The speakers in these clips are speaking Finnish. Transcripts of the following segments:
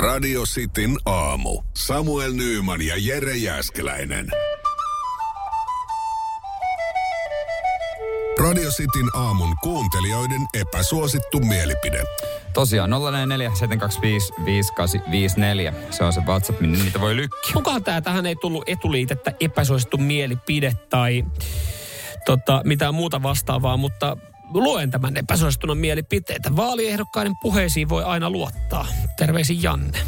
Radio Cityn aamu. Samuel Nyyman ja Jere Jäskeläinen. Radio Cityn aamun kuuntelijoiden epäsuosittu mielipide. Tosiaan 044 Se on se WhatsApp, minne niitä voi lykkiä. Kukaan tää tähän ei tullut etuliitettä epäsuosittu mielipide tai tota, mitään muuta vastaavaa, mutta luen tämän epäsuosittuna mielipiteitä. Vaaliehdokkaiden puheisiin voi aina luottaa. Terveisin Janne.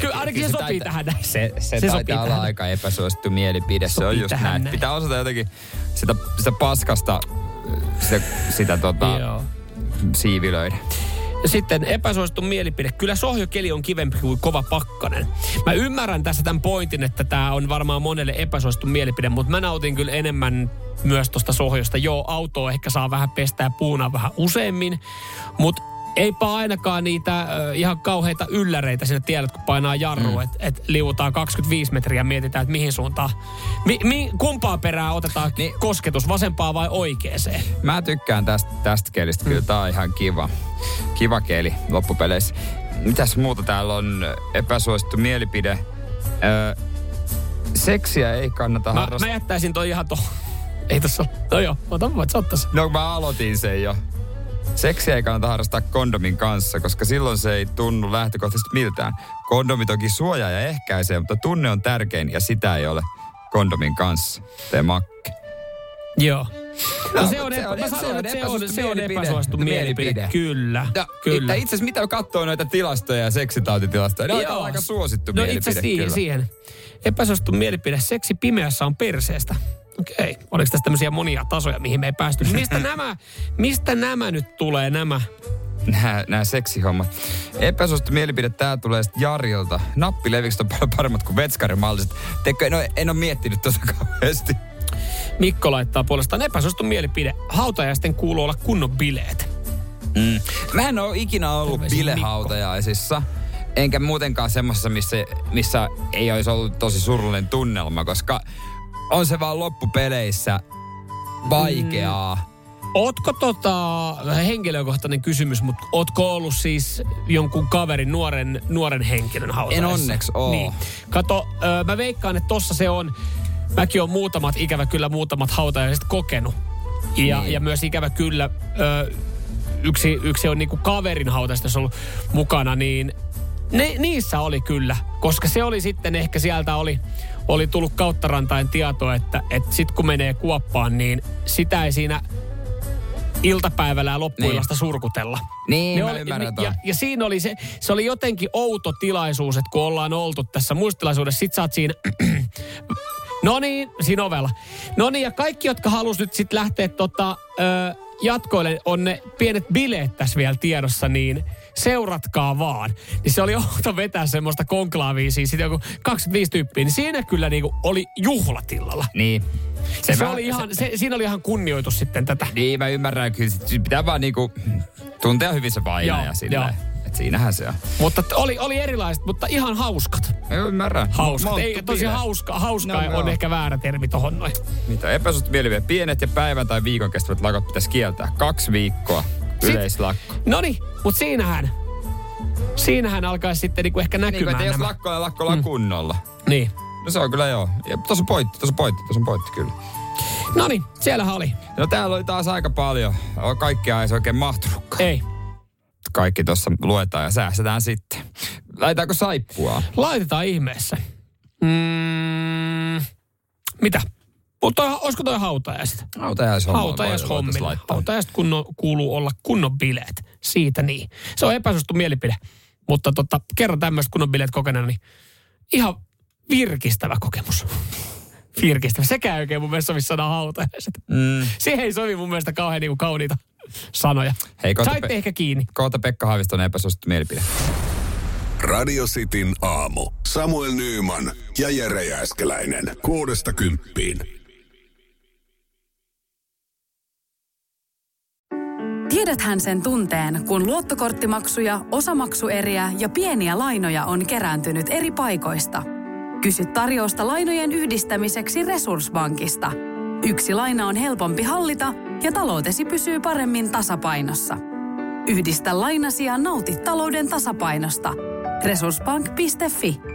Kyllä ainakin se, se sopii taita, tähän. Se, se, Se se sopii taitaa olla tähän. aika epäsuosittu mielipide. se on Sopii just näin. näin. Pitää osata jotenkin sitä, sitä paskasta sitä, sitä tota, siivilöidä. Sitten epäsuosittu mielipide. Kyllä sohjokeli on kivempi kuin kova pakkanen. Mä ymmärrän tässä tämän pointin, että tämä on varmaan monelle epäsuosittu mielipide, mutta mä nautin kyllä enemmän myös tuosta sohjosta. Joo, auto ehkä saa vähän pestää puuna vähän useammin, mutta eipä ainakaan niitä äh, ihan kauheita ylläreitä sinne tiedät, kun painaa jarru, mm. että et liuutaan 25 metriä ja mietitään, että mihin suuntaan, mi, mi, kumpaa perää otetaan Niin. kosketus, vasempaa vai oikeeseen. Mä tykkään tästä, tästä kelistä. Kyllä tää on ihan kiva. Kiva keli loppupeleissä. Mitäs muuta täällä on epäsuosittu mielipide? Öö, seksiä ei kannata Mä, harrastaa. mä jättäisin toi ihan tuohon. Ei tossa ole. No joo, ota voit sen. No mä aloitin sen jo. Seksiä ei kannata harrastaa kondomin kanssa, koska silloin se ei tunnu lähtökohtaisesti miltään. Kondomi toki suojaa ja ehkäisee, mutta tunne on tärkein ja sitä ei ole kondomin kanssa. Tee makke. Joo. No, No, se on, se epä, on- se on se on, se on mielipide. epäsuosittu mielipide. Mielipide. Kyllä, No, kyllä. Itse asiassa mitä katsoo noita tilastoja ja seksitautitilastoja, ne on aika, suosittu no, mielipide itse asiassa siihen, siihen. Epäsuosittu mielipide. Seksi pimeässä on perseestä. Okei. Okay. Oliko tässä tämmöisiä monia tasoja, mihin me ei päästy? Mistä nämä, mistä nämä nyt tulee, nämä? Nämä, nämä seksihommat. Epäsuosittu mielipide, tää tulee sitten Jarilta. Nappilevikset on paljon paremmat kuin vetskarimalliset. Teikö, no, en ole miettinyt tota kauheasti. Mikko laittaa puolestaan epäsuosittu mielipide. Hautajaisten kuuluu olla kunnon bileet. Mm. Mä en ole ikinä ollut Terveisin bilehautajaisissa. Enkä muutenkaan semmoisessa, missä, missä ei olisi ollut tosi surullinen tunnelma, koska on se vaan loppupeleissä vaikeaa. Mm. Ootko tota, henkilökohtainen kysymys, mutta ootko ollut siis jonkun kaverin, nuoren, nuoren henkilön hautajaisissa? En onneksi oo. Niin. Kato, ö, mä veikkaan, että tossa se on, mäkin on muutamat, ikävä kyllä muutamat hautajaiset kokenut. Ja, Niin. ja myös ikävä kyllä, ö, yksi, yksi on niinku kaverin hautajaisista ollut mukana, niin ne, niissä oli kyllä, koska se oli sitten ehkä sieltä oli, oli tullut kauttarantain tietoa, että, että sit kun menee kuoppaan, niin sitä ei siinä iltapäivällä ja loppuillasta niin. surkutella. Niin, Ne mä oli- ymmärrän ja, ja siinä oli se, se oli jotenkin outo tilaisuus, että kun ollaan oltu tässä muistilaisuudessa, sit sä oot siinä, no niin, siinä ovella. No niin, ja kaikki, jotka halus nyt sitten lähteä tota, ö, jatkoille, on ne pienet bileet tässä vielä tiedossa, niin seuratkaa vaan. Niin se oli outo vetää semmoista konklaavia, siis sit joku 25 tyyppiä, niin siinä kyllä niinku oli juhlatilalla. Niin. Se, se vähän- oli ihan, se, siinä oli ihan kunnioitus sitten tätä. Niin, mä ymmärrän. Kyllä pitää vaan niinku tuntea hyvin se silleen. Et siinähän se on. Mutta oli, oli erilaiset, mutta ihan hauskat. Mä ymmärrän. Hauskat. Ei, tosi hauska, hauska No, no, on joo. ehkä väärä termi tohon noin. Mitä epäsuosittu mielipide? Pienet ja päivän tai viikon kestävät lakot pitäisi kieltää. Kaksi viikkoa. Yleislakko. No niin, mutta siinähän, siinähän alkaisi sitten niinku ehkä Niin näkymään että jos lakko ja mm. kunnolla. Niin. No se on kyllä joo. Ja tuossa on pointti, tuossa on pointti, tuossa on pointti kyllä. No niin, siellähän oli. No täällä oli taas aika paljon. Kaikkea ei se oikein mahtunutkaan. Ei. Kaikki tuossa luetaan ja säästetään sitten. Laitaanko saippua? Laitetaan ihmeessä. Mm, mitä? Mutta olisiko toi hautajaiset? Hautajaishommalla Hautajaishommilla. Hautajaiset kunno, kuuluu olla kunnon bileet. Siitä niin. Se on epäsuosittu mielipide. Mutta tota, kerran tämmöistä kunnon bileet kokeneena, niin ihan virkistävä kokemus. Virkistävä. Sekään ei oikein mun mielestä sovi sana hautajaiset. Mm. Siihen ei sovi mun mielestä kauhean niinku kauniita sanoja. Hei, kohta Saitte pe- ehkä kiinni. Kohta Pekka Haaviston epäsuosittu mielipide. Radio Cityn aamu. Samuel Nyyman ja Jere Jääskeläinen. Kuudesta kymppiin. Tiedäthän sen tunteen, kun luottokorttimaksuja, osamaksueriä ja pieniä lainoja on kerääntynyt eri paikoista. Kysy tarjousta lainojen yhdistämiseksi Resurssbankista. Yksi laina on helpompi hallita ja taloutesi pysyy paremmin tasapainossa. Yhdistä lainasi ja nauti talouden tasapainosta. Resurssbank.fi